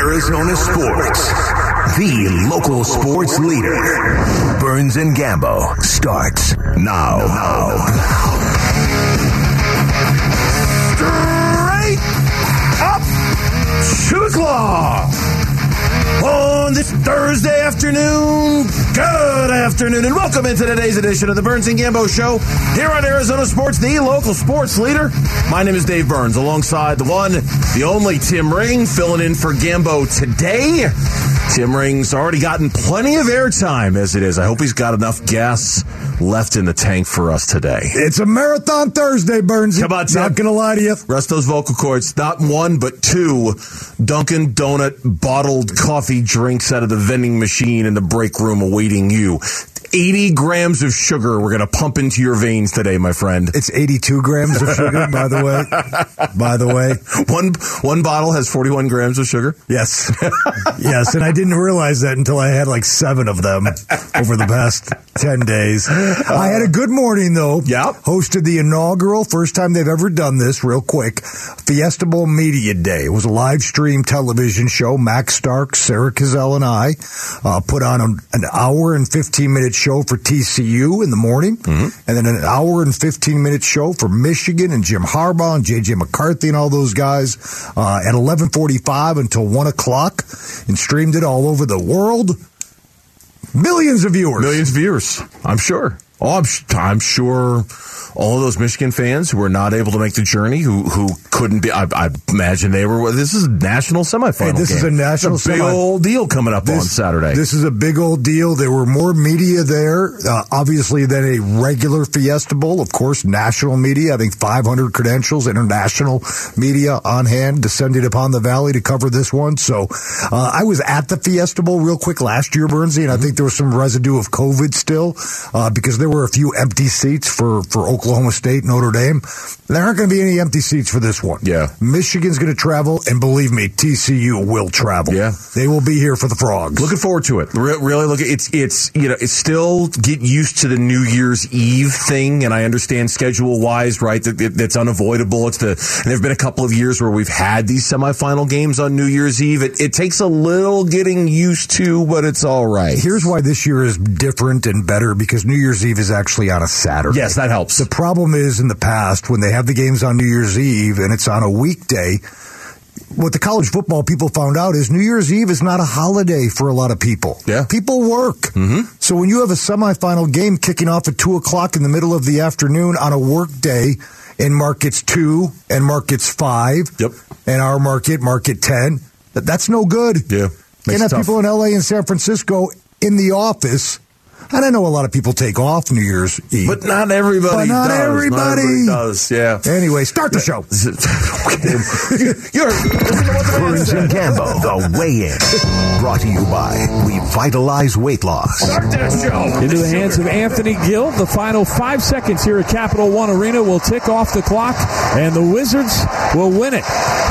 Arizona sports. The local sports leader. Burns and Gambo starts now. Straight up the claw. On this Thursday afternoon, good afternoon, and welcome into today's edition of the Burns and Gambo Show here on Arizona Sports, the local sports leader. My name is Dave Burns, alongside the one, the only Tim Ring, filling in for Gambo today. Tim Ring's already gotten plenty of airtime as it is. I hope he's got enough gas left in the tank for us today. It's a marathon Thursday, Burns. Come on, Tim. Not gonna lie to you. Rest those vocal cords. Not one, but two Dunkin' Donut bottled coffee drinks out of the vending machine in the break room awaiting you. 80 grams of sugar we're going to pump into your veins today, my friend. It's 82 grams of sugar, by the way. By the way. One one bottle has 41 grams of sugar? Yes. yes, and I didn't realize that until I had like seven of them over the past 10 days. I had a good morning, though. Yeah. Hosted the inaugural, first time they've ever done this, real quick, Fiesta Bowl Media Day. It was a live stream television show. Max Stark, Sarah Cazell, and I uh, put on an, an hour and 15 minute show for TCU in the morning, and then an hour and 15 minute show for Michigan and Jim Harbaugh and JJ McCarthy and all those guys uh, at 11:45 until one o'clock, and streamed it all over the world. Millions of viewers. Millions of viewers, I'm sure. Oh, I'm, I'm sure all of those Michigan fans who were not able to make the journey, who who couldn't be, I, I imagine they were. This is a national semifinal. Hey, this is a national It's a big semi- old deal coming up on Saturday. This is a big old deal. There were more media there, uh, obviously, than a regular Fiesta Bowl. Of course, national media. I think 500 credentials, international media on hand, descended upon the valley to cover this one. So uh, I was at the Fiesta Bowl real quick last year, Bernsey, and I think there was some residue of COVID still uh, because there were a few empty seats for, for Oklahoma State, Notre Dame. There aren't going to be any empty seats for this one. Yeah. Michigan's going to travel, and believe me, TCU will travel. Yeah. They will be here for the frogs. Looking forward to it. Re- really look. It's it's you know it's still get used to the New Year's Eve thing, and I understand schedule wise, right? That that- that's unavoidable. It's the and there've been a couple of years where we've had these semifinal games on New Year's Eve. It, it takes a little getting used to, but it's all right. Here's why this year is different and better because New Year's Eve is actually on a Saturday. Yes, that helps. The problem is in the past when they have the games on New Year's Eve and it's on a weekday, what the college football people found out is New Year's Eve is not a holiday for a lot of people. Yeah. People work. Mm-hmm. So when you have a semifinal game kicking off at 2 o'clock in the middle of the afternoon on a work day in markets 2 and markets 5, Yep. and our market, market 10, that, that's no good. Yeah. Makes have tough. people in LA and San Francisco in the office. And I know a lot of people take off New Year's Eve. But not everybody. But not does. everybody. everybody does. Yeah. anyway, start the show. You're. Burns and Gambo, the weigh-in. Brought to you by Revitalize Weight Loss. Start that show. Into the hands of Anthony Gill. The final five seconds here at Capital One Arena will tick off the clock, and the Wizards will win it.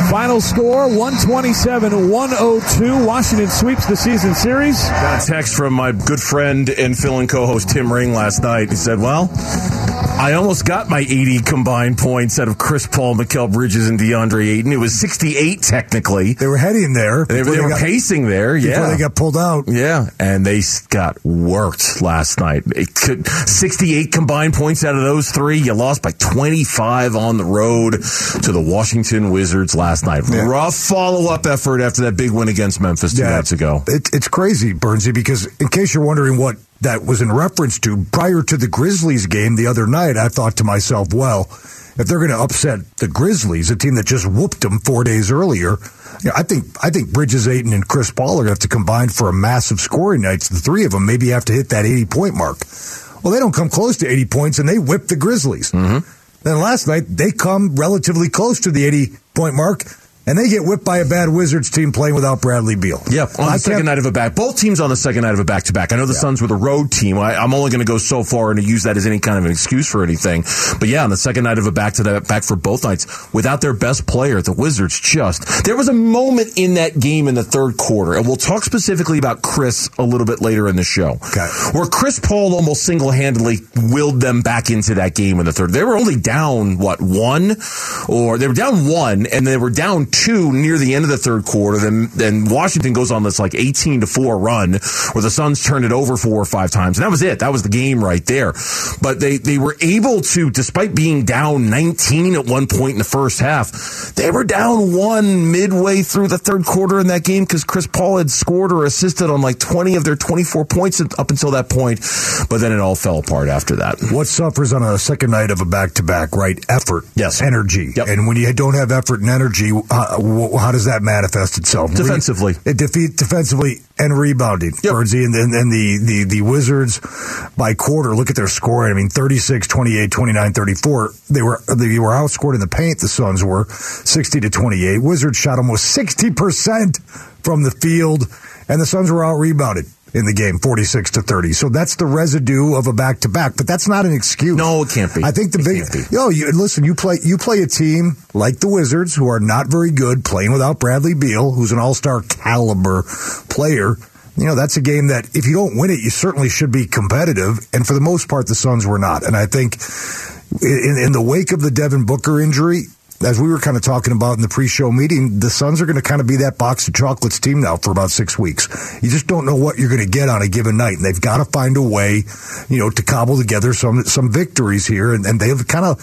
Final score 127 102. Washington sweeps the season series. Got a text from my good friend and fill-in co-host Tim Ring last night. He said, "Well, I almost got my 80 combined points out of Chris Paul, Mikal Bridges, and DeAndre Ayton. It was 68 technically. They were heading there. They, before they were got, pacing there. before Yeah, they got pulled out. yeah, and they got worked last night. It could 68 combined points out of those three. You lost by 25 on the road to the Washington Wizards last night. Yeah. Rough follow-up effort after that big win against Memphis two nights ago. It, it's crazy, Bernsey, because in case you're wondering what that was in reference to, prior to the Grizzlies game the other night, I thought to myself, well, if they're going to upset the Grizzlies, a team that just whooped them four days earlier, you know, I think I think Bridges, Ayton, and Chris Paul are going to have to combine for a massive scoring night. The three of them maybe have to hit that 80 point mark. Well, they don't come close to 80 points, and they whip the Grizzlies. Mm-hmm. Then last night, they come relatively close to the 80 point mark, and they get whipped by a bad Wizards team playing without Bradley Beal. Yeah, on I the second night of a back. Both teams on the second night of a back to back. I know the Suns were the road team. I, I'm only going to go so far and to use that as any kind of an excuse for anything. But yeah, on the second night of a back to back for both nights, without their best player, the Wizards just. There was a moment in that game in the third quarter, and we'll talk specifically about Chris a little bit later in the show, Okay. where Chris Paul almost single handedly willed them back into that game in the third. They were only down, what, one? Or they were down one, and they were down two near the end of the third quarter. Then then Washington goes on this like eighteen to four run where the Suns turned it over four or five times, and that was it. That was the game right there. But they they were able to, despite being down nineteen at one point in the first half, they were down one midway through the third quarter in that game because Chris Paul had scored or assisted on like twenty of their twenty four points up until that point. But then it all fell apart after that. What suffers on a second night of a back to back, right? Effort, yes, energy, yep. and when you don't have effort and energy, how, how does that manifest itself? Defensively, it defeat defensively and rebounding. Yep. And, and, and the, the, the Wizards by quarter, look at their scoring. I mean, 36, 28, 29, 34. They were, they were outscored in the paint. The Suns were 60 to 28. Wizards shot almost 60% from the field and the Suns were out rebounded in the game, 46 to 30. So that's the residue of a back to back, but that's not an excuse. No, it can't be. I think the it big, yo, you, listen, you play, you play a team like the Wizards who are not very good playing without Bradley Beal, who's an all-star caliber player. You know, that's a game that if you don't win it, you certainly should be competitive. And for the most part, the Suns were not. And I think in, in the wake of the Devin Booker injury, as we were kind of talking about in the pre-show meeting, the Suns are going to kind of be that box of chocolates team now for about six weeks. You just don't know what you're going to get on a given night, and they've got to find a way, you know, to cobble together some some victories here. And, and they've kind of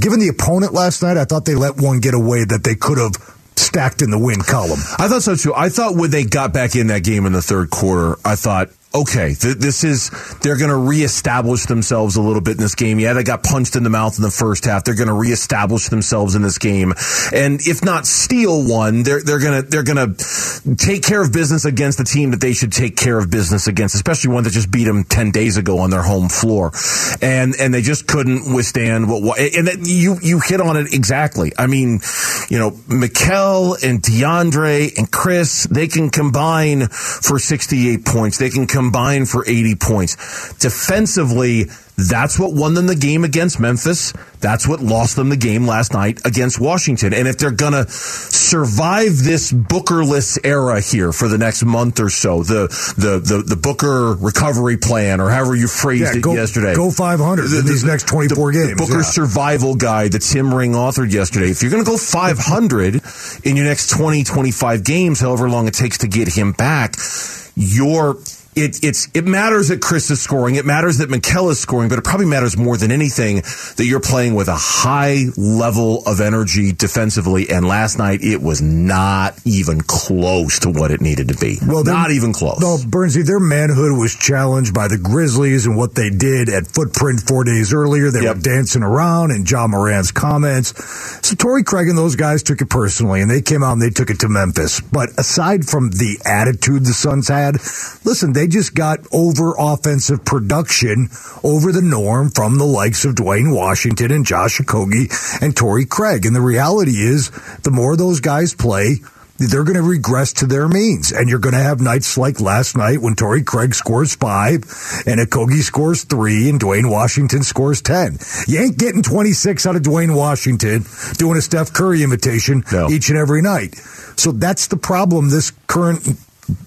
given the opponent last night. I thought they let one get away that they could have stacked in the win column. I thought so too. I thought when they got back in that game in the third quarter, I thought okay, th- this is, they're going to reestablish themselves a little bit in this game. Yeah, they got punched in the mouth in the first half. They're going to reestablish themselves in this game. And if not steal one, they're, they're going to, they're going to take care of business against the team that they should take care of business against, especially one that just beat them 10 days ago on their home floor. And, and they just couldn't withstand what, and that you, you hit on it exactly. I mean, you know, Mikal and DeAndre and Chris, they can combine for 68 points. They can combine for 80 points. Defensively, that's what won them the game against Memphis. That's what lost them the game last night against Washington. And if they're going to survive this Bookerless era here for the next month or so, the the the, the Booker recovery plan, or however you phrased yeah, go, it yesterday, go 500 the, in these the, next 24 the, games. Booker yeah. survival guide that Tim Ring authored yesterday. If you're going to go 500 in your next 20, 25 games, however long it takes to get him back, you're it, it's it matters that Chris is scoring. It matters that Mikal is scoring, but it probably matters more than anything that you're playing with a high level of energy defensively. And last night it was not even close to what it needed to be. Well, not even close. No, Bernsey, their manhood was challenged by the Grizzlies and what they did at Footprint four days earlier. They yep. were dancing around and Ja Morant's comments. So Torrey Craig and those guys took it personally, and they came out and they took it to Memphis. But aside from the attitude the Suns had, listen, they they just got over offensive production over the norm from the likes of Duane Washington and Josh Okogie and Torrey Craig. And the reality is, the more those guys play, they're going to regress to their means. And you're going to have nights like last night when Torrey Craig scores five and Okogie scores three and Duane Washington scores 10. You ain't getting 26 out of Duane Washington doing a Steph Curry imitation no. each and every night. So that's the problem this current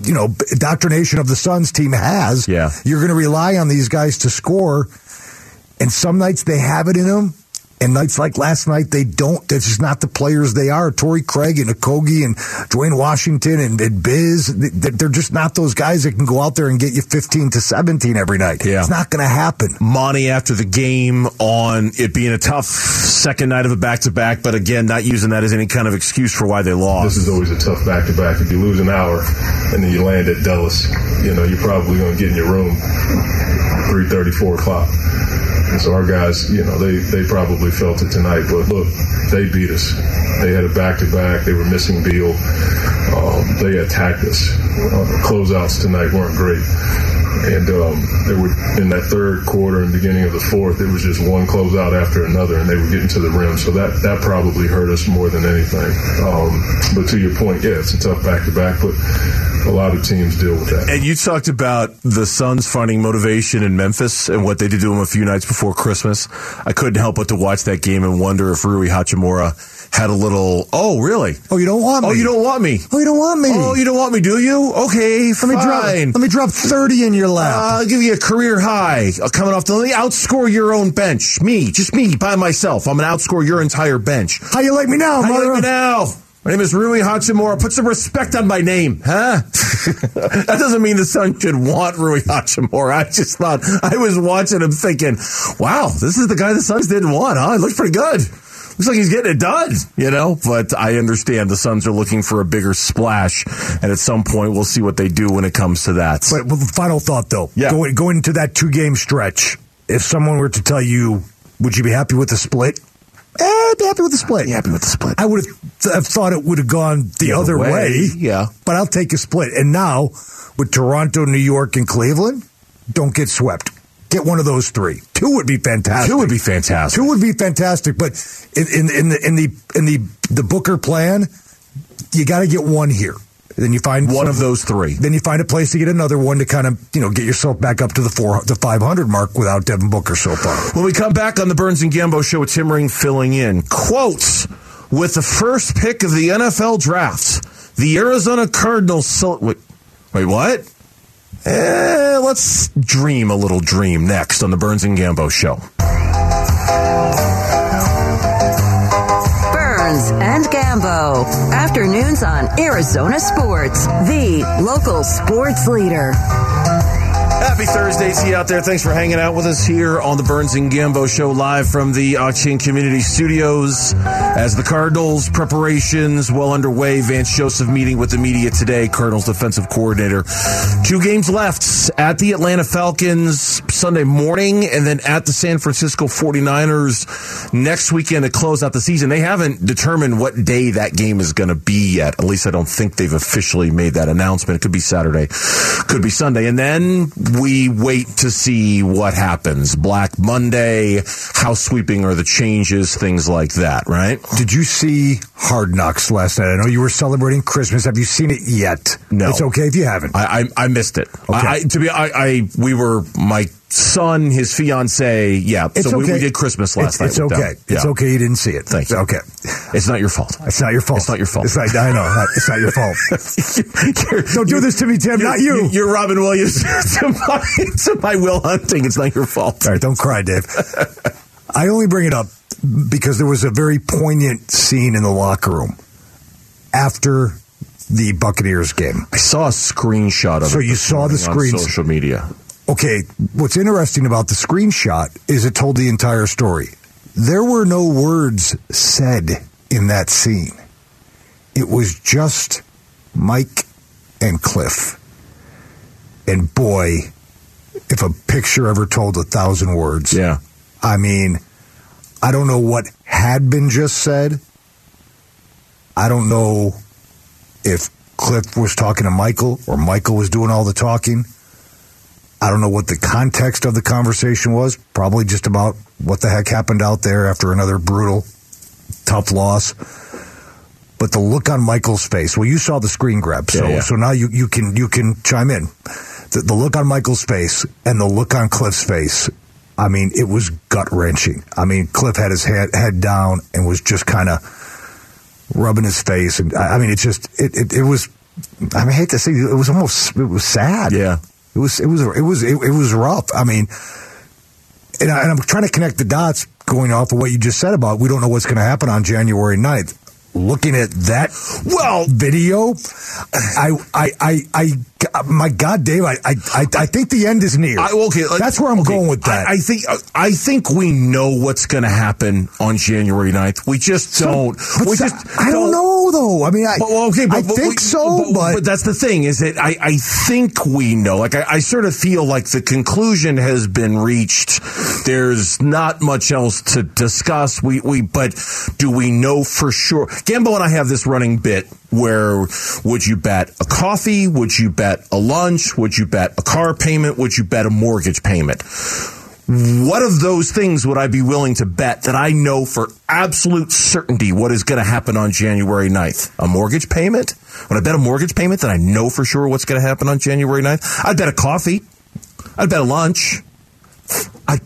you know, indoctrination of the Suns team has. Yeah. You're going to rely on these guys to score. And some nights they have it in them. And nights like last night, they don't. That's just not the players they are. Torrey Craig and Okogie and Duane Washington and, and Biz, they're just not those guys that can go out there and get you 15 to 17 every night. Yeah. It's not going to happen. Monty after the game on it being a tough second night of a back to back, but again, not using that as any kind of excuse for why they lost. This is always a tough back to back. If you lose an hour and then you land at Dulles, you know, you're probably going to get in your room 3.30, 4 o'clock. And so our guys, you know, they, they probably felt it tonight. But look, they beat us. They had a back to back. They were missing Beal. Um, they attacked us. Uh, closeouts tonight weren't great. And um, they were in that third quarter and beginning of the fourth. It was just one closeout after another, and they were getting to the rim. So that that probably hurt us more than anything. Um, but to your point, yeah, it's a tough back to back, but a lot of teams deal with that. And you talked about the Suns finding motivation in Memphis and what they did to them a few nights before Christmas. I couldn't help but to watch that game and wonder if Rui Hachimura had a little. Oh, really? Oh, you don't want me? Oh, you don't want me? Oh, you don't want me? Oh, you don't want me? Do you? Okay, fine. Let me drop. Let me drop thirty in your lap. Uh, I'll give you a career high uh, coming off the. Let me outscore your own bench. Me, just me by myself. I'm gonna outscore your entire bench. How you like me now, How mother? you like me now? My name is Rui Hachimura. Put some respect on my name, huh? that doesn't mean the Sun should want Rui Hachimura. I just thought I was watching him thinking, wow, this is the guy the Suns didn't want, huh? It looks pretty good. Looks like he's getting it done, you know? But I understand the Suns are looking for a bigger splash, and at some point we'll see what they do when it comes to that. But well, final thought though, Yeah. going, going into that two game stretch, if someone were to tell you, would you be happy with the split? Eh, I'd be happy with the split. I'd be happy with the split. I would have, th- have thought it would have gone the, other other way, way. yeah. But I'll take a split. And now with Toronto, New York, and Cleveland, don't get swept. Get one of those three. Two would be fantastic. Two would be fantastic. Two would be fantastic. But in, in, in the in the in the the Booker plan, you got to get one here. Then you find One some- of those three. Then you find a place to get another one to kind of you know get yourself back up to the four the five hundred mark without Devin Booker so far. When we come back on the Burns and Gambo show with Tim Ring filling in, quotes with the first pick of the NFL draft, the Arizona Cardinals. So, wait, wait, what? Eh, let's dream a little dream next on the Burns and Gambo show. Afternoons on Arizona Sports, the local sports leader. Happy Thursday to you out there. Thanks for hanging out with us here on the Burns and Gambo show live from the Auction Community Studios. As the Cardinals preparations well underway, Vance Joseph meeting with the media today, Cardinals defensive coordinator. Two games left at the Atlanta Falcons Sunday morning and then at the San Francisco 49ers next weekend to close out the season. They haven't determined what day that game is going to be yet. At least I don't think they've officially made that announcement. It could be Saturday, could be Sunday. And then we wait to see what happens. Black Monday, how sweeping are the changes, things like that, right? Did you see Hard Knocks last night? I know you were celebrating Christmas. Have you seen it yet? No. It's okay if you haven't. I, I, I missed it. I, I, to be, I, I, we were my son, his fiance. Yeah, It's so we, okay. we did Christmas last it's, night. It's with okay. It's okay you didn't see it. Thank you. Okay. It's not your fault. It's not your fault. It's not your fault. It's not, I know. It's not your fault. You're- Don't do this to me, Tim. Not you. You're Robin Williams to my, to my Will Hunting. It's not your fault. All right, don't cry, Dave. I only bring it up because there was a very poignant scene in the locker room after the Buccaneers game. I saw a screenshot of So it. you saw the morning on social media. Okay, what's interesting about the screenshot is it told the entire story. There were no words said in that scene. It was just Mike and Cliff. And boy, if a picture ever told a thousand words. Yeah. I mean, I don't know what had been just said. I don't know if Cliff was talking to Michael or Michael was doing all the talking. I don't know what the context of the conversation was. Probably just about what the heck happened out there after another brutal, tough loss. But the look on Michael's face. Well, you saw the screen grab, so Yeah, yeah. so now you, you can you can chime in. The, the look on Michael's face and the look on Cliff's face. I mean, it was gut wrenching. I mean, Cliff had his head head down and was just kind of rubbing his face, and I I mean, it just it, it it was. I mean, I hate to say, it was almost it was sad. Yeah. It was it was it was it, it was rough. I mean, and, I, and I'm trying to connect the dots going off of what you just said about we don't know what's going to happen on January 9th. Looking at that well video, I I I, I my God, Dave, I I I, I think the end is near. I, okay, like- that's where I'm okay, going with that. I, I think uh, I think we know what's going to happen on January 9th. We just don't. We so- just I don't know though. I mean, I Well, well, okay, but, I but think we- so, but, that's the thing is that I, I think we know. Like I, I sort of feel like the conclusion has been reached. There's not much else to discuss. We we but do we know for sure? Gambo and I have this running bit where would you bet a coffee? Would you bet a lunch? Would you bet a car payment? Would you bet a mortgage payment? What of those things would I be willing to bet that I know for absolute certainty what is going to happen on January 9th? A mortgage payment? Would I bet a mortgage payment that I know for sure what's going to happen on January 9th? I'd bet a coffee. I'd bet a lunch. I'd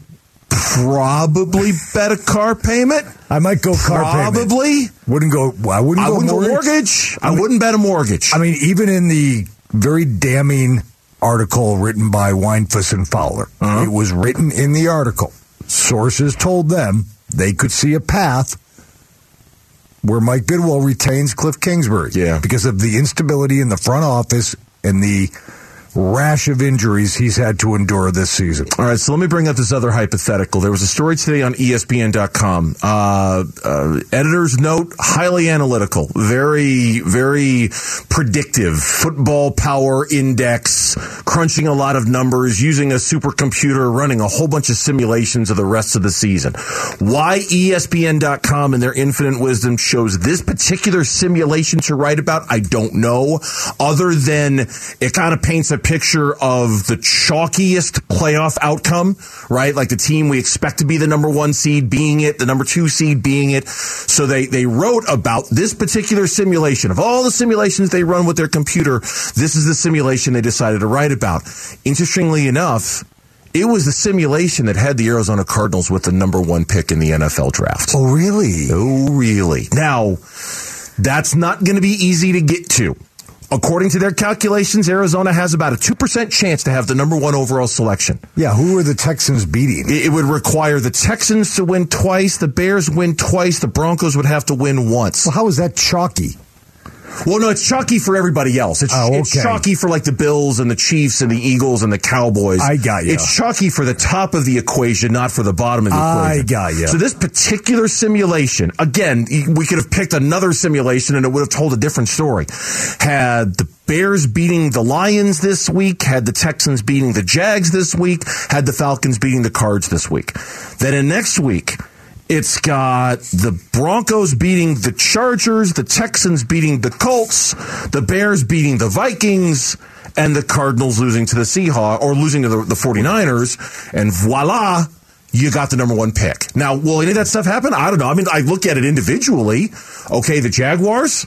probably bet a car payment. I might go car payment. Probably. Wouldn't go. I wouldn't I go wouldn't mortgage. mortgage. I wouldn't bet a mortgage. I mean, even in the very damning article written by Weinfuss and Fowler, Uh-huh. it was written in the article. Sources told them they could see a path where Mike Bidwill retains Cliff Kingsbury. Yeah. Because of the instability in the front office and the rash of injuries he's had to endure this season. All right, so let me bring up this other hypothetical. There was a story today on ESPN.com. Uh, uh, editor's note: highly analytical, very, very predictive. Football power index, crunching a lot of numbers, using a supercomputer, running a whole bunch of simulations of the rest of the season. Why ESPN.com, in their infinite wisdom, chose this particular simulation to write about, I don't know. Other than it kind of paints a picture of the chalkiest playoff outcome, right? Like the team we expect to be the number one seed being it, the number two seed being it. So they, they wrote about this particular simulation. Of all the simulations they run with their computer, this is the simulation they decided to write about. Interestingly enough, it was the simulation that had the Arizona Cardinals with the number one pick in the NFL draft. Oh, really? Oh, really? Now, that's not going to be easy to get to. According to their calculations, Arizona has about a 2% chance to have the number one overall selection. Yeah, who are the Texans beating? It it would require the Texans to win twice, the Bears win twice, the Broncos would have to win once. Well, how is that chalky? Well, no, it's chalky for everybody else. It's, Oh, it's chalky for like the Bills and the Chiefs and the Eagles and the Cowboys. I got you. It's chalky for the top of the equation, not for the bottom of the I equation. got ya. So this particular simulation, again, we could have picked another simulation and it would have told a different story. Had the Bears beating the Lions this week, had the Texans beating the Jags this week, had the Falcons beating the Cards this week. Then in next week, it's got the Broncos beating the Chargers, the Texans beating the Colts, the Bears beating the Vikings, and the Cardinals losing to the Seahawks or losing to the, the 49ers. And voila, you got the number one pick. Now, will any of that stuff happen? I don't know. I mean, I look at it individually. Okay, the Jaguars.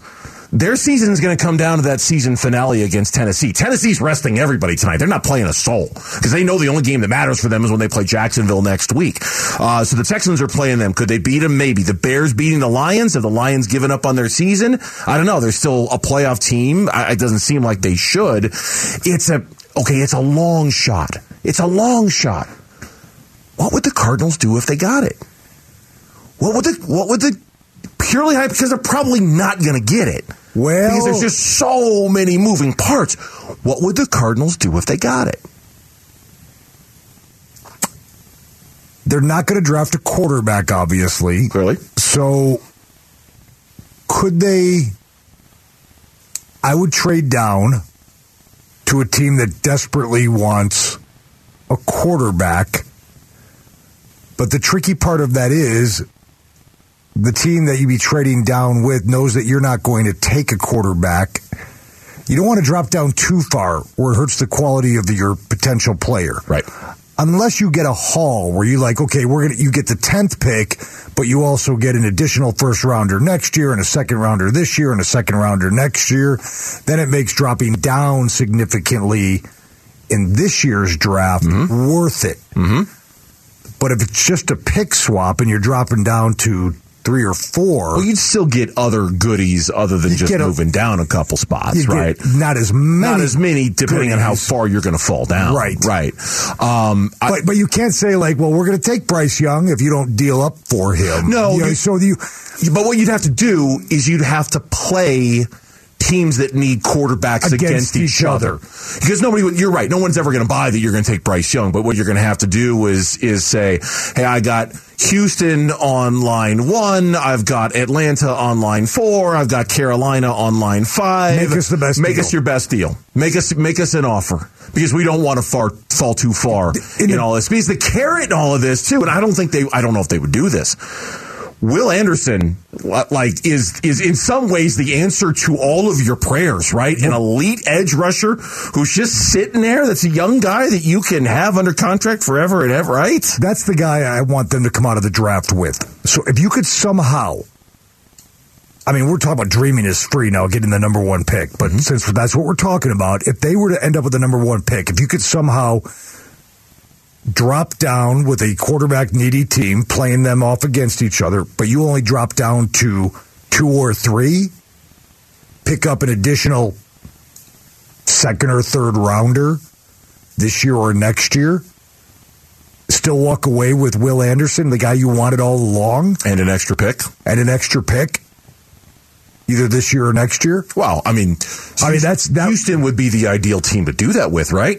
Their season is going to come down to that season finale against Tennessee. Tennessee's resting everybody tonight. They're not playing a soul because they know the only game that matters for them is when they play Jacksonville next week. Uh, so the Texans are playing them. Could they beat them? Maybe. The Bears beating the Lions. Have the Lions given up on their season? I don't know. They're still a playoff team. I, it doesn't seem like they should. It's a okay. It's a long shot. It's a long shot. What would the Cardinals do if they got it? What would the what would the purely hype because they're probably not going to get it. Well- because there's just so many moving parts. What would the Cardinals do if they got it? They're not going to draft a quarterback, obviously. Clearly, So, could they? I would trade down to a team that desperately wants a quarterback. But the tricky part of that is the team that you be trading down with knows that you're not going to take a quarterback. You don't want to drop down too far where it hurts the quality of your potential player right? unless you get a haul where you like, okay, we're gonna you get the tenth pick, but you also get an additional first rounder next year and a second rounder this year and a second rounder next year, then it makes dropping down significantly in this year's draft worth it. Mm-hmm. But if it's just a pick swap and you're dropping down to three or four, Well, you'd still get other goodies other than just a- moving down a couple spots, right? not as many, Not as many, depending on how far you're going to fall down. Right. right. Um, I- But, but you can't say like, well, we're going to take Bryce Young if you don't deal up for him. No, You know, you- so you But what you'd have to do is you'd have to play teams that need quarterbacks against, Against each each other. Because nobody, you're right. No one's ever going to buy that you're going to take Bryce Young. But what you're going to have to do is is say, hey, I got Houston on line one. I've got Atlanta on line four. I've got Carolina on line five. Make us the best Make deal. us your best deal. Make us make us an offer because we don't want to far, fall too far In in the- all this. Because the carrot in all of this too, and I don't think they. I don't know if they would do this. Will Anderson, uh, like, is is in some ways the answer to all of your prayers, right? An elite edge rusher who's just sitting there. That's a young guy that you can have under contract forever and ever, right? That's the guy I want them to come out of the draft with. So if you could somehow, I mean, we're talking about dreaming is free now, getting the number one pick. But mm-hmm. since that's what we're talking about, if they were to end up with the number one pick, if you could somehow drop down with a quarterback needy team, playing them off against each other, but you only drop down to two or three, pick up an additional second or third rounder this year or next year still walk away with Will Anderson, the guy you wanted all along, And an extra pick. and an extra pick. either this year or next year. Well, I mean, I mean that's that, Houston would be the ideal team to do that with, right?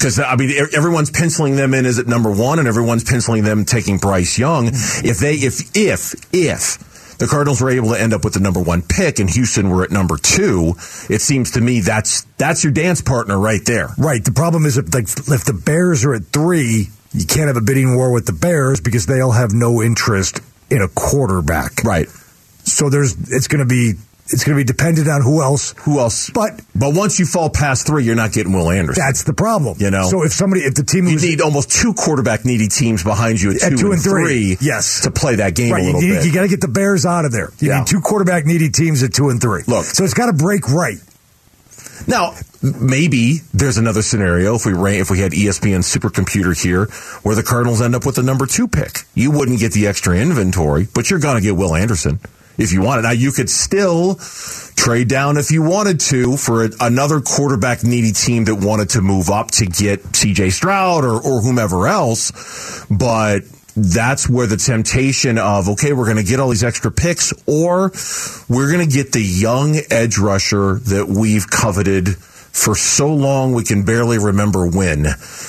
Because I mean, everyone's penciling them in as at number one, and everyone's penciling them taking Bryce Young. If they, if if if the Cardinals were able to end up with the number one pick, and Houston were at number two, it seems to me that's that's your dance partner right there. right. The problem is if like if the Bears are at three, you can't have a bidding war with the Bears because they'll have no interest in a quarterback. Right. So there's it's going to be it's going to be dependent on who else. Who else? But But once you fall past three, you're not getting Will Anderson. that's the problem. You know. So if somebody if the team you need almost two quarterback needy teams behind you at, At two, two and three. three, Yes. to play that game Right, a you, little you, bit. got to get the Bears out of there. You Yeah. need two quarterback needy teams at two and three. Look. so it's got to break right. Now, maybe there's another scenario if we ran, if we had ESPN supercomputer here where the Cardinals end up with the number two pick. You wouldn't get the extra inventory, but you're going to get Will Anderson if you wanted. Now, you could still trade down if you wanted to for a, another quarterback needy team that wanted to move up to get CJ Stroud or, or whomever else, but that's where the temptation of okay we're going to get all these extra picks or we're going to get the young edge rusher that we've coveted for so long we can barely remember when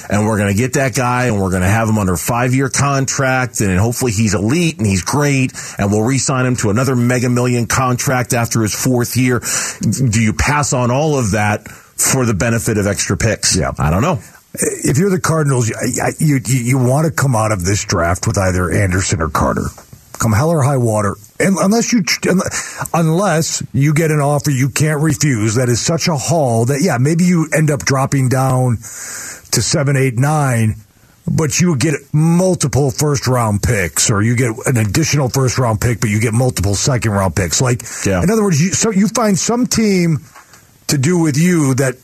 and we're going to get that guy and we're going to have him under a five year contract and hopefully he's elite and he's great and we'll re-sign him to another mega million contract after his fourth year do you pass on all of that for the benefit of extra picks Yeah. i don't know If you're the Cardinals, you you, you, want to come out of this draft with either Anderson or Carter. Come hell or high water, unless you unless you get an offer you can't refuse that is such a haul that yeah maybe you end up dropping down to seven eight nine. But you get multiple first round picks, or you get an additional first round pick, but you get multiple second round picks. Like, Yeah. in other words, you, so you find some team to do with you that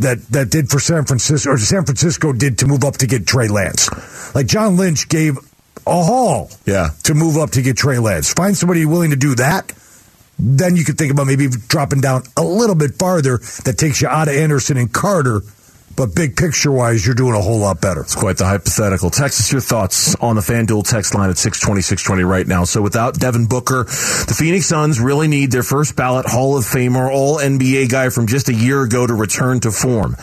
that that did for San Francisco, or San Francisco did to move up to get Trey Lance. Like John Lynch gave a haul, Yeah. to move up to get Trey Lance. Find somebody willing to do that. Then you could think about maybe dropping down a little bit farther. That takes you out of Anderson and Carter. But big picture wise, you're doing a whole lot better. It's quite the hypothetical. Text us your thoughts on the FanDuel text line at 620, 620 right now. So without Devin Booker, the Phoenix Suns really need their first ballot Hall of Famer, all NBA guy from just a year ago to return to form.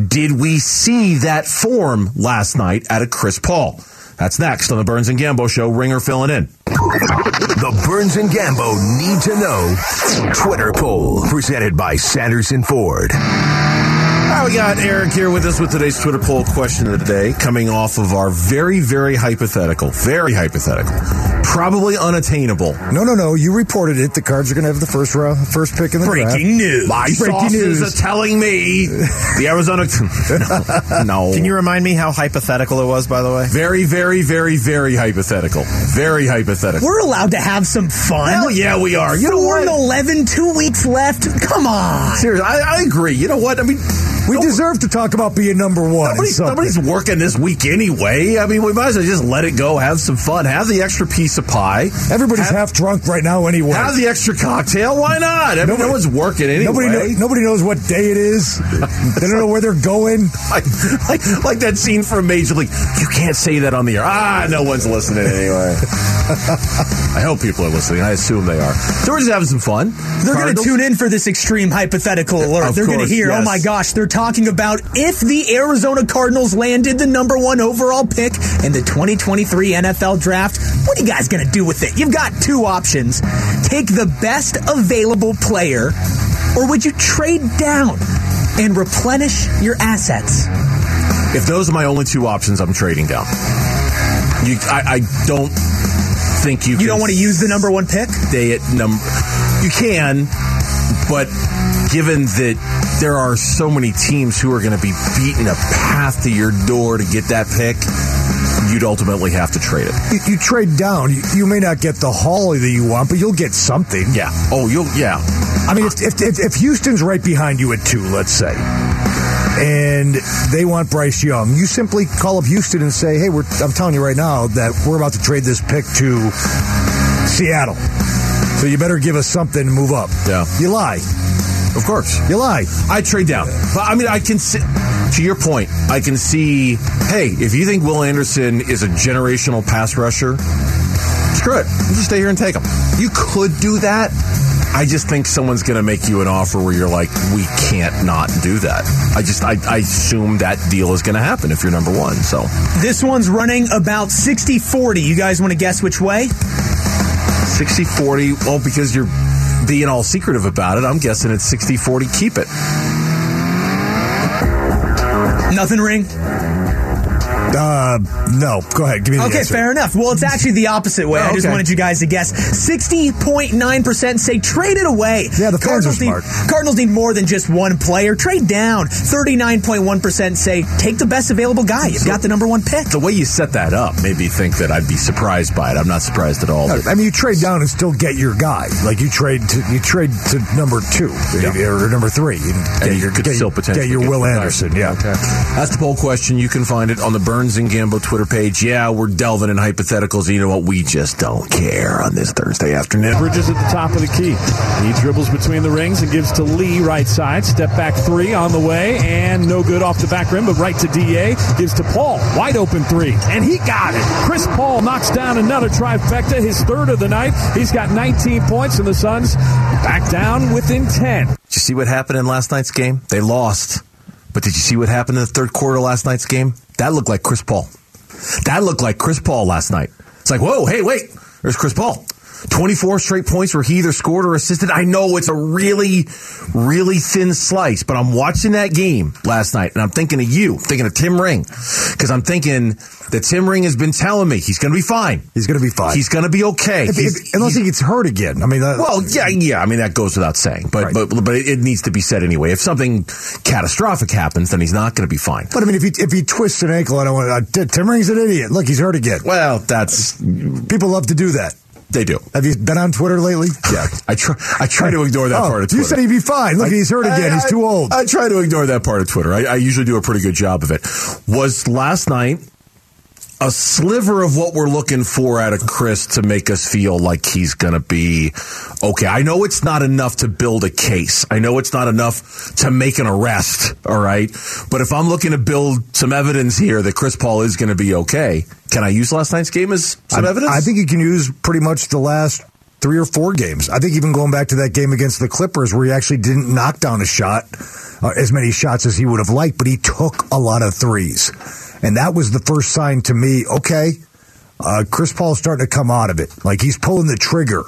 Did we see that form last night out of Chris Paul? That's next on the Burns and Gambo Show. Ringer filling in. The Burns and Gambo need to know Twitter poll presented by Sanderson Ford. All right, we got Eric here with us with today's Twitter poll question of the day, coming off of our very, very hypothetical, very hypothetical, probably unattainable No, no, no. You reported it. The Cards are going to have the first round, first pick in the draft. Breaking news. My Breaking sources news. are telling me the Arizona. no, no. Can you remind me how hypothetical it was, by the way? Very, very, very, very hypothetical. Very hypothetical. We're allowed to have some fun. Hell yeah, we are. You know Four what? and 11, two weeks left. Come on. Seriously, I, I agree. You know what? I mean, We deserve to talk about being number one. in Nobody's, working this week anyway. I mean, we might as well just let it go, have some fun, have the extra piece of pie, Everybody's have, half drunk right now anyway. have the extra cocktail. Why not? I mean, no one's working anyway. Nobody, know, nobody knows what day it is. they don't know where they're going. like, like, like that scene from Major League. You can't say that on the air. Ah, no one's listening anyway. I hope people are listening. I assume they are. So we're just having some fun. They're going to tune in for this extreme hypothetical alert. Of They're going to hear, yes. oh my gosh, they're talking about if the Arizona Cardinals landed the number one overall pick in the 2023 NFL draft, what are you guys going to do with it? You've got two options. Take the best available player, or would you trade down and replenish your assets? If those are my only two options, I'm trading down. You, I, I don't think you. You can don't want to use the number one pick? stay at number. You can, but given that there are so many teams who are going to be beating a path to your door to get that pick, you'd ultimately have to trade it. You, you trade down. You, you may not get the haul that you want, but you'll get something. Yeah. Oh, you'll. Yeah. I mean, if, if, if, if Houston's right behind you at two, let's say, and they want Bryce Young, you simply call up Houston and say, "Hey, we're, I'm telling you right now that we're about to trade this pick to Seattle, so you better give us something to move up." Yeah. you lie. Of course. You lie. I trade down. But I mean, I can see, to your point, I can see, hey, if you think Will Anderson is a generational pass rusher, screw it. You just stay here and take him. You could do that. I just think someone's going to make you an offer where you're like, we can't not do that. I just, I, I assume that deal is going to happen if you're number one. So This one's running about 60 40. You guys want to guess which way? 60 40, well, because you're being all secretive about it, I'm guessing it's 60 40, keep it. Nothing ring? Uh, no. Go ahead. Give me the Okay, answer. fair enough. Well, it's actually the opposite way. I just okay. wanted you guys to guess. 60.9% say trade it away. Yeah, the fans are Cardinals need, smart. Cardinals need more than just one player. Trade down. 39.1% say take the best available guy. You've got the number one pick. The way you set that up made me think that I'd be surprised by it. I'm not surprised at all. I mean, you trade down and still get your guy. Like you trade to you trade to number two or number three, and, and get you your, could get, still potentially get your get Will the guy. Anderson. Yeah. That's the poll question. You can find it on the Burns and Gambo Twitter page. Yeah, we're delving in hypotheticals. You know what? We just don't care on this Thursday afternoon. Bridges at the top of the key. He dribbles between the rings and gives to Lee right side. Step back three on the way and no good off the back rim, but right to DA. Gives to Paul. Wide open three. And he got it. Chris Paul knocks down another trifecta, his third of the night. He's got 19 points and the Suns back down within 10. Did you see what happened in last night's game? They lost. But did you see what happened in the third quarter last night's game? That looked like Chris Paul. That looked like Chris Paul last night. It's like, whoa, hey, wait, there's Chris Paul. 24 straight points where he either scored or assisted. I know it's a really, really thin slice, but I'm watching that game last night and I'm thinking of you, thinking of Tim Ring, because I'm thinking that Tim Ring has been telling me he's going to be fine. He's going to be fine. He's going to be okay. If- if- unless he gets hurt again. I mean, uh, well, yeah, yeah. I mean, that goes without saying, but Right. but but it, needs to be said anyway. If something catastrophic happens, then he's not going to be fine. But I mean, if he if he twists an ankle, I don't want. Uh, Tim Ring's an idiot. Look, he's hurt again. Well, that's People love to do that. They do. Have you been on Twitter lately? Yeah, I try. I try to ignore that Oh, part of Twitter. You said he'd be fine. Look, I- he's hurt again. I- he's too old. I, I try to ignore that part of Twitter. I, I usually do a pretty good job of it. Was last night a sliver of what we're looking for out of Chris to make us feel like he's going to be okay. I know it's not enough to build a case. I know it's not enough to make an arrest. All right. But if I'm looking to build some evidence here that Chris Paul is going to be okay, can I use last night's game as some I, evidence? I think you can use pretty much the last three or four games. I think even going back to that game against the Clippers where he actually didn't knock down a shot, uh, as many shots as he would have liked, but he took a lot of threes. And that was the first sign to me, okay, uh, Chris Paul's starting to come out of it. Like he's pulling the trigger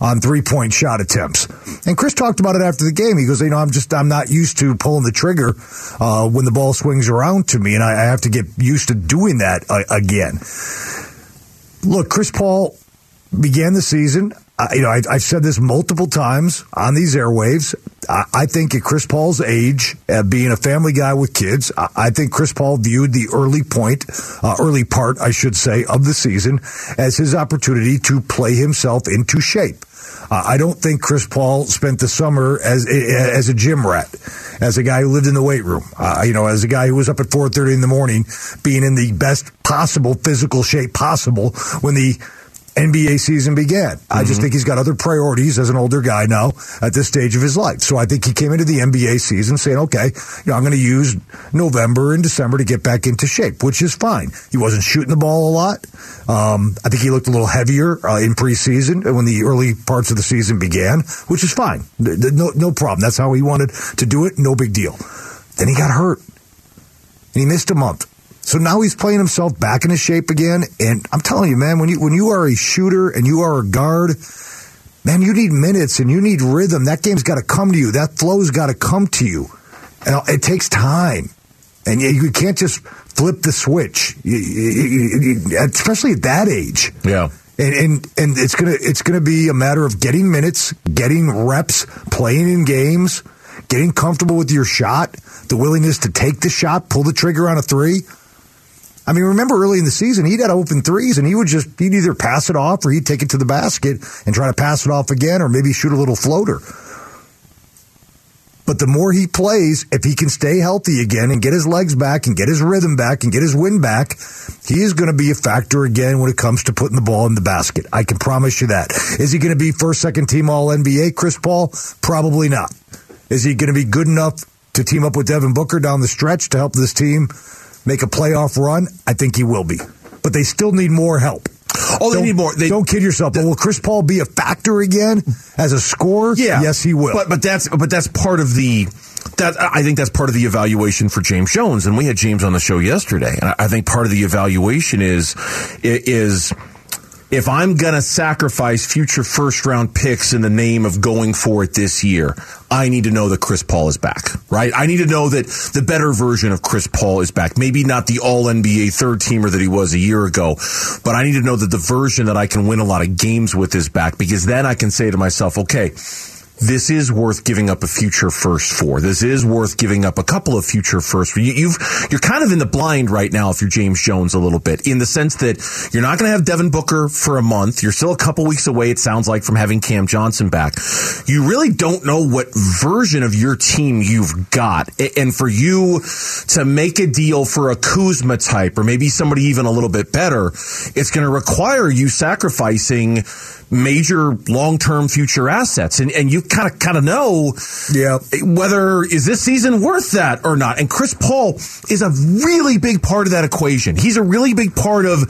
on three point shot attempts. And Chris talked about it after the game. He goes, you know, I'm just, I'm not used to pulling the trigger uh, when the ball swings around to me, and I, I have to get used to doing that uh, again. Look, Chris Paul began the season. I, you know, I, I've said this multiple times on these airwaves. I, I think at Chris Paul's age, uh, being a family guy with kids, I, I think Chris Paul viewed the early point, uh, early part, I should say, of the season as his opportunity to play himself into shape. Uh, I don't think Chris Paul spent the summer as as a gym rat, as a guy who lived in the weight room. Uh, you know, as a guy who was up at four thirty in the morning, being in the best possible physical shape possible when the NBA season began. I just think he's got other priorities as an older guy now at this stage of his life. So I think he came into the NBA season saying, okay, you know, I'm going to use November and December to get back into shape, which is fine. He wasn't shooting the ball a lot. Um, I think he looked a little heavier uh, in preseason when the early parts of the season began, which is fine. No, no problem. That's how he wanted to do it. No big deal. Then he got hurt and he missed a month. So now he's playing himself back into shape again. And I'm telling you, man, when you when you are a shooter and you are a guard, man, you need minutes and you need rhythm. That game's got to come to you. That flow's got to come to you. And it takes time. And you- you can't just flip the switch, especially at that age. yeah. And, and and it's gonna it's gonna be a matter of getting minutes, getting reps, playing in games, getting comfortable with your shot, the willingness to take the shot, pull the trigger on a three. I mean, remember early in the season, he'd had open threes, and he would just he'd either pass it off or he'd take it to the basket and try to pass it off again, or maybe shoot a little floater. But the more he plays, if he can stay healthy again and get his legs back and get his rhythm back and get his wind back, he is going to be a factor again when it comes to putting the ball in the basket. I can promise you that. Is he going to be first, second team All NBA, Chris Paul? Probably not. Is he going to be good enough to team up with Devin Booker down the stretch to help this team make a playoff run? I think he will be. But they still need more help. Oh, they Don't- need more. They, don't kid yourself. But will Chris Paul be a factor again as a scorer? Yeah. Yes, he will. But but that's but that's part of the that I think that's part of the evaluation for James Jones. And we had James on the show yesterday, and I- I think part of the evaluation is is if I'm going to sacrifice future first round picks in the name of going for it this year, I need to know that Chris Paul is back, right? I need to know that the better version of Chris Paul is back. Maybe not the all NBA third teamer that he was a year ago, but I need to know that the version that I can win a lot of games with is back because then I can say to myself, okay, this is worth giving up a future first for. This is worth giving up a couple of future firsts. You, you've you're kind of in the blind right now if you're James Jones a little bit, in the sense that you're not going to have Devin Booker for a month. You're still a couple weeks away. It sounds like from having Cam Johnson back. You really don't know what version of your team you've got, and for you to make a deal for a Kuzma type or maybe somebody even a little bit better, it's going to require you sacrificing major long-term future assets and and you kind of kind of know Yeah. whether is this season worth that or not and Chris Paul is a really big part of that equation he's a really big part of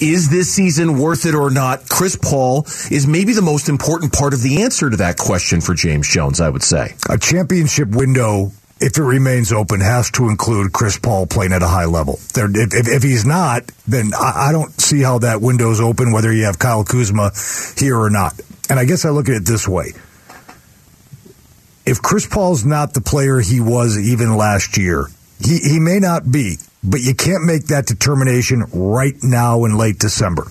is this season worth it or not Chris Paul is maybe the most important part of the answer to that question for James Jones I would say a championship window, if it remains open, has to include Chris Paul playing at a high level. There, if, if, if he's not, then I, I don't see how that window's open, whether you have Kyle Kuzma here or not. And I guess I look at it this way. If Chris Paul's not the player he was even last year, he, he may not be, but you can't make that determination right now in late December.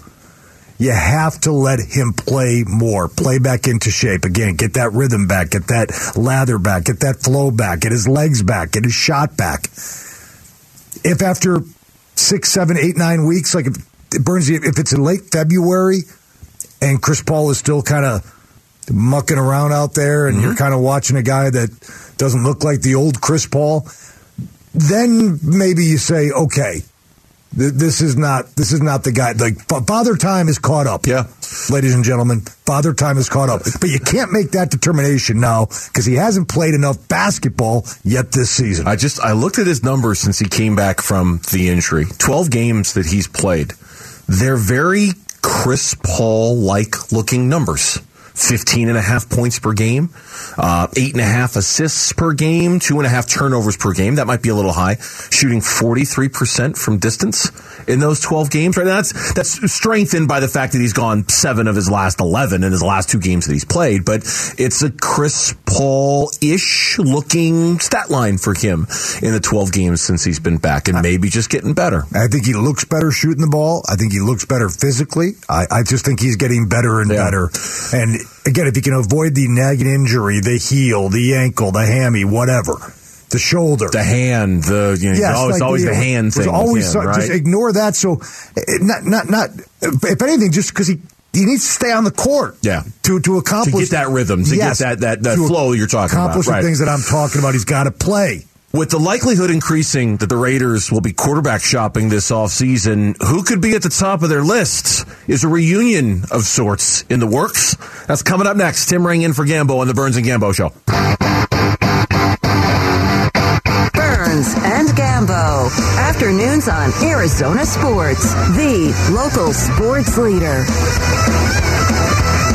You have to let him play more, play back into shape again, get that rhythm back, get that lather back, get that flow back, get his legs back, get his shot back. If after six, seven, eight, nine weeks, like if Burns, if it's in late February and Chris Paul is still kind of mucking around out there and you're mm-hmm. kind of watching a guy that doesn't look like the old Chris Paul, then maybe you say, okay, th- this is not this is not the guy. Like fa- father time is caught up. Yeah. ladies and gentlemen, father time is caught up. But you can't make that determination now because he hasn't played enough basketball yet this season. I just I looked at his numbers since he came back from the injury. 12 games that he's played. They're very Chris Paul like looking numbers. 15 and a half points per game, uh, eight and a half assists per game, two and a half turnovers per game. That might be a little high. Shooting 43% from distance in those 12 games, right? Now that's, that's strengthened by the fact that he's gone seven of his last 11 in his last two games that he's played, but it's a Chris Paul-ish looking stat line for him in the 12 games since he's been back and maybe just getting better. I think he looks better shooting the ball. I think he looks better physically. I, I just think he's getting better and Yeah. better. And again, if you can avoid the nagging injury, the heel, the ankle, the hammy, whatever, the shoulder, The hand, the, you know, Yes, it's like, always you the hand thing. Always, him, so- right? just ignore that. So, eh, not, not, not. If anything, just because he he needs to stay on the court. Yeah. To to accomplish To get that rhythm, to get that- that- that flow you're talking about, Accomplish right. the things that I'm talking about. He's got to play. With the likelihood increasing that the Raiders will be quarterback shopping this offseason, who could be at the top of their list? Is a reunion of sorts in the works? That's coming up next. Tim Ring in for Gambo on the Burns and Gambo Show. Burns and Gambo. Afternoons on Arizona Sports, the local sports leader.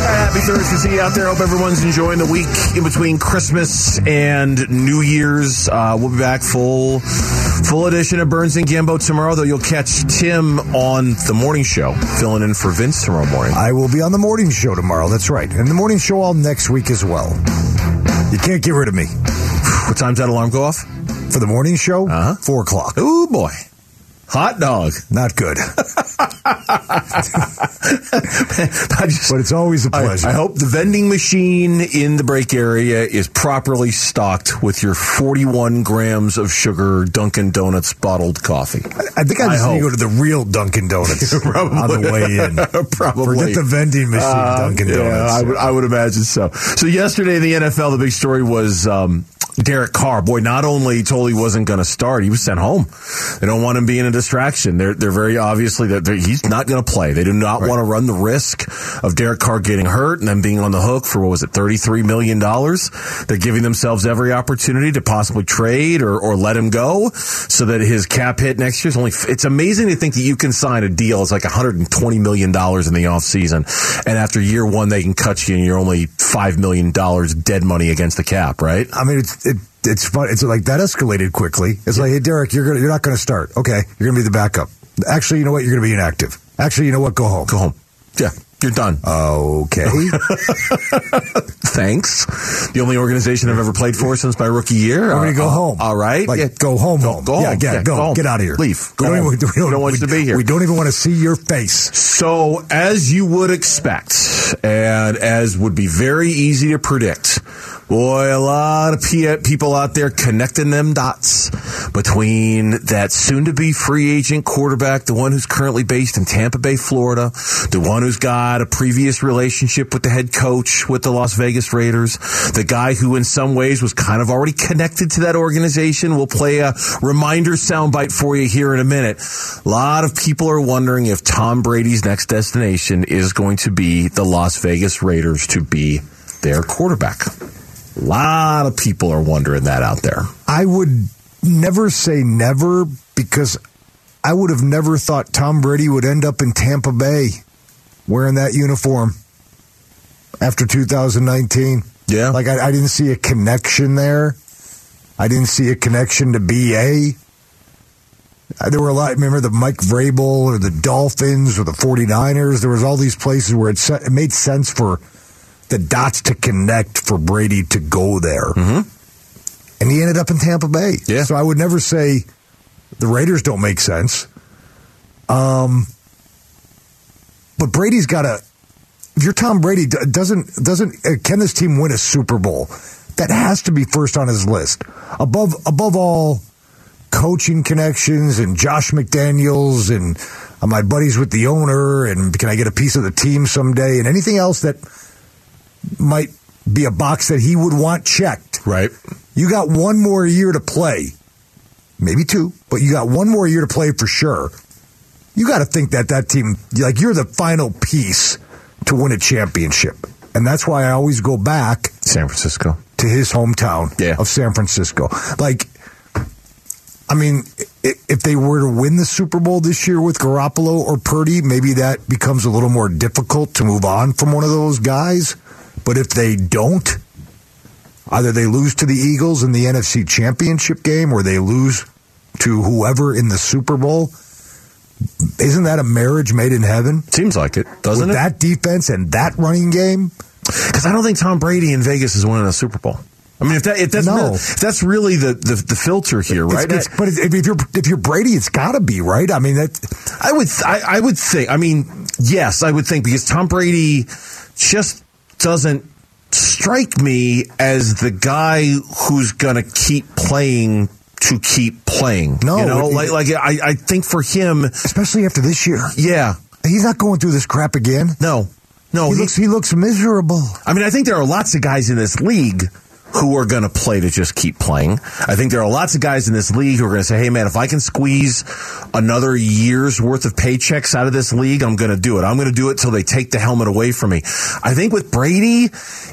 Happy Thursday to see you out there. Hope everyone's enjoying the week in between Christmas and New Year's. Uh, we'll be back full full edition of Burns and Gambo tomorrow, though you'll catch Tim on the morning show, filling in for Vince tomorrow morning. I will be on the morning show tomorrow. That's right, and the morning show all next week as well. You can't get rid of me What time's that alarm go off? for the morning show. Uh-huh. Four o'clock. Oh boy. Hot dog. Not good, just, but it's always a pleasure. I hope the vending machine in the break area is properly stocked with your 41 grams of sugar Dunkin' Donuts bottled coffee. I think I I just need to go to the real Dunkin' Donuts on the way in. Probably. Forget the vending machine Uh, Dunkin' yeah, Donuts. I would, I would imagine so. So yesterday in the NFL, the big story was um, Derek Carr, boy, not only told he wasn't going to start, he was sent home. They don't want him being a distraction. They're they're very obviously that he's not going to play. They do not right. want to run the risk of Derek Carr getting hurt and then being on the hook for what was it, thirty three million dollars. They're giving themselves every opportunity to possibly trade or or let him go so that his cap hit next year is only. It's amazing to think that you can sign a deal it's like one hundred and twenty million dollars in the off season, and after year one they can cut you and you're only five million dollars dead money against the cap, right? I mean, it's it, it's fun. It's like that escalated quickly. It's yeah. like, hey, Derek, you're gonna, you're not going to start. Okay, you're going to be the backup. Actually, you know what? You're going to be inactive. Actually, you know what? Go home. Go home. Yeah. You're done. Okay. Thanks. The only organization I've ever played for since my rookie year. I'm going to go uh, home. All right. Like, yeah. Go home. Go, home. Go home. Yeah, get, yeah, go, home. Get out of here. Leave. Go we, don't we, don't, we don't want we, you to be here. We don't even want to see your face. So, as you would expect, and as would be very easy to predict, Boy, a lot of people out there connecting them dots between that soon to be free agent quarterback, the one who's currently based in Tampa Bay, Florida, the one who's got a previous relationship with the head coach with the Las Vegas Raiders, the guy who in some ways was kind of already connected to that organization. We'll play a reminder soundbite for you here in a minute. A lot of people are wondering if Tom Brady's next destination is going to be the Las Vegas Raiders to be their quarterback. A lot of people are wondering that out there. I would never say never because I would have never thought Tom Brady would end up in Tampa Bay wearing that uniform after 2019. Yeah. Like, I, I didn't see a connection there. I didn't see a connection to BA. Uh, there were a lot. Remember the Mike Vrabel or the Dolphins or the 49ers? There was all these places where it, it made sense for the dots to connect for Brady to go there. Mm-hmm. And he ended up in Tampa Bay. Yeah. So I would never say the Raiders don't make sense. Um, but Brady's got to. If you're Tom Brady, doesn't doesn't uh, can this team win a Super Bowl? That has to be first on his list. Above above all, coaching connections and Josh McDaniels and uh, my buddies with the owner and can I get a piece of the team someday and anything else that might be a box that he would want checked. Right. You got one more year to play, maybe two, but you got one more year to play for sure. You got to think that that team, like you're the final piece to win a championship, and that's why I always go back San Francisco to his hometown yeah. of San Francisco. Like, I mean, if they were to win the Super Bowl this year with Garoppolo or Purdy, maybe that becomes a little more difficult to move on from one of those guys. But if they don't, either they lose to the Eagles in the NFC Championship game or they lose to whoever in the Super Bowl. Isn't that a marriage made in heaven? Seems like it, doesn't With it? That defense and that running game. Because I don't think Tom Brady in Vegas is winning a Super Bowl. I mean, if that if that's no. really, if that's really the, the, the filter here, right? It's, it's, but if you're if you're Brady, it's got to be right. I mean, that I would I, I would think. I mean, yes, I would think because Tom Brady just doesn't strike me as the guy who's going to keep playing to keep playing. No, you know, like like I, I think for him, especially after this year, yeah, he's not going through this crap again. No, no, he, he looks he looks miserable. I mean, I think there are lots of guys in this league who are going to play to just keep playing. I think there are lots of guys in this league who are going to say, hey, man, if I can squeeze another year's worth of paychecks out of this league, I'm going to do it. I'm going to do it till they take the helmet away from me. I think with Brady,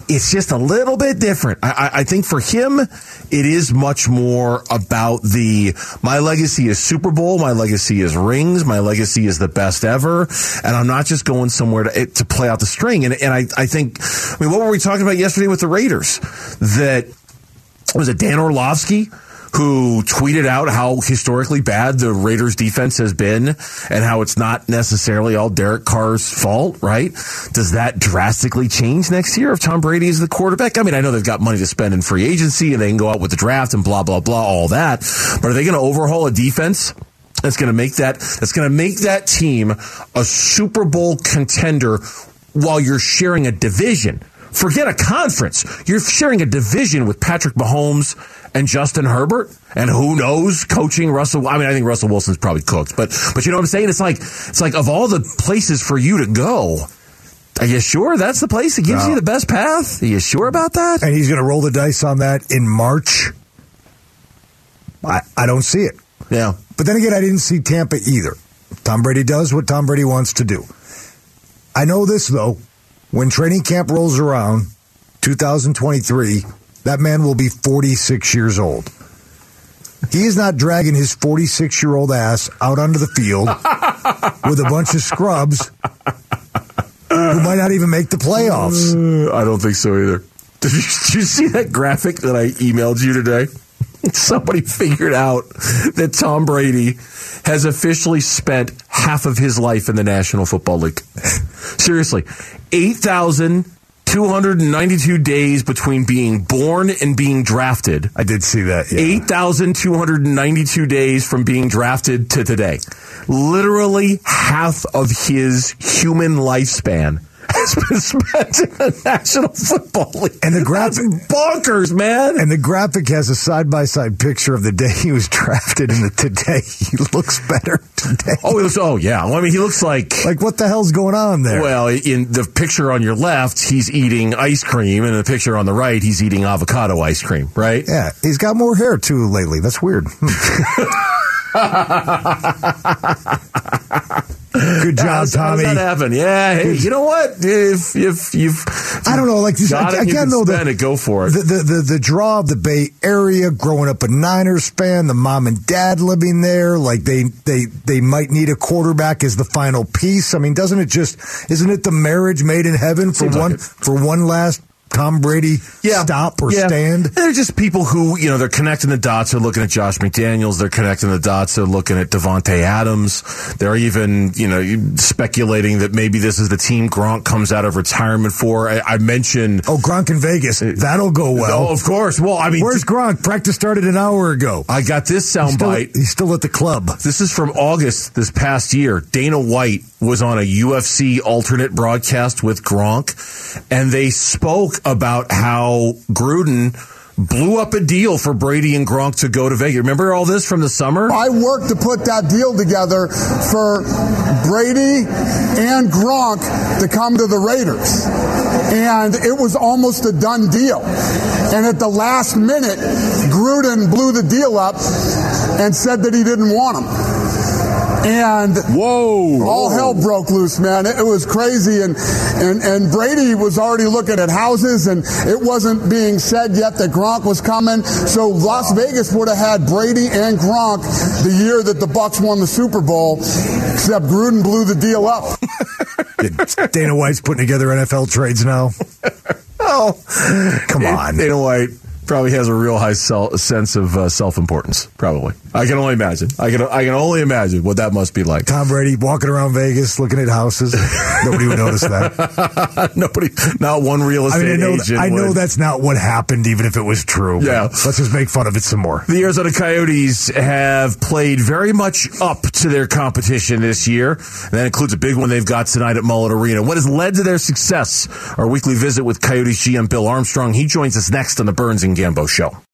it's just a little bit different. I, I think for him, it is much more about the my legacy is Super Bowl, my legacy is rings, my legacy is the best ever, and I'm not just going somewhere to, to play out the string. And, and I, I think, I mean, what were we talking about yesterday with the Raiders? That was it Dan Orlovsky who tweeted out how historically bad the Raiders defense has been and how it's not necessarily all Derek Carr's fault, right? Does that drastically change next year if Tom Brady is the quarterback? I mean, I know they've got money to spend in free agency and they can go out with the draft and blah, blah, blah, all that. But are they going to overhaul a defense? That's going to make that, that's going to make that team a Super Bowl contender while you're sharing a division Forget a conference. You're sharing a division with Patrick Mahomes and Justin Herbert, and who knows coaching Russell. I mean, I think Russell Wilson's probably cooked, but but you know what I'm saying? It's like it's like of all the places for you to go, Are you sure that's the place that gives No. you the best path? Are you sure about that? And he's going to roll the dice on that in March. I, I don't see it. Yeah. But then again, I didn't see Tampa either. Tom Brady does what Tom Brady wants to do. I know this, though. When training camp rolls around, 2023, that man will be 46 years old. He is not dragging his 46 year old ass out onto the field with a bunch of scrubs who might not even make the playoffs. Uh, I don't think so either. Did you, did you see that graphic that I emailed you today? Somebody figured out that Tom Brady has officially spent half of his life in the National Football League. Seriously, 8,292 days between being born and being drafted. I did see that. Yeah. 8,292 days from being drafted to today. Literally half of his human lifespan spent in the National Football League. And the That's graphic- bonkers, man. And the graphic has a side by side picture of the day he was drafted and the today he looks better today. oh, he looks, oh, yeah. Well, I mean, he looks like. Like what the hell's going on there? Well, in the picture on your left, he's eating ice cream, and in the picture on the right, he's eating avocado ice cream, right? yeah, he's got more hair too lately. That's weird. Hmm. Good job, How does Tommy. that happen? Yeah. Hey, you know what? If if you've I don't know, like this got it, you again though. The, it, go for it. the, the the the draw of the Bay Area, growing up a Niners fan, the mom and dad living there, like they they they might need a quarterback as the final piece. I mean, doesn't it just isn't it the marriage made in heaven for Seems one it. for one last Tom Brady stop or Yeah. stand? They're just people who, you know, they're connecting the dots. They're looking at Josh McDaniels. They're connecting the dots. They're looking at Davante Adams. They're even, you know, speculating that maybe this is the team Gronk comes out of retirement for. I, I mentioned. Oh, Gronk in Vegas, uh, that'll go well. oh, of course. Well, I mean, Where's Gronk? Practice started an hour ago. I got this He's soundbite. he's still at the club. This is from August this past year. Dana White was on a UFC alternate broadcast with Gronk, and they spoke about how Gruden blew up a deal for Brady and Gronk to go to Vegas. Remember all this from the summer? I worked to put that deal together for Brady and Gronk to come to the Raiders. And it was almost a done deal. And at the last minute, Gruden blew the deal up and said that he didn't want him. And Whoa! all hell broke loose, man. It, it was crazy, and, and and Brady was already looking at houses, and it wasn't being said yet that Gronk was coming. So Las Vegas would have had Brady and Gronk the year that the Bucs won the Super Bowl, except Gruden blew the deal up. Dana White's putting together NFL trades now. Oh, Come on. Dana White probably has a real high sel- sense of uh, self-importance. Probably, I can only imagine. I can I can only imagine what that must be like. Tom Brady walking around Vegas looking at houses. Nobody would notice that. Nobody, not one real I estate mean, I know, agent. I know would. that's not what happened, even if it was true. Yeah. Let's just make fun of it some more. The Arizona Coyotes have played very much up to their competition this year. And that includes a big one they've got tonight at Mullet Arena. What has led to their success? Our weekly visit with Coyotes GM Bill Armstrong. He joins us next on the Burns and Gambo Show.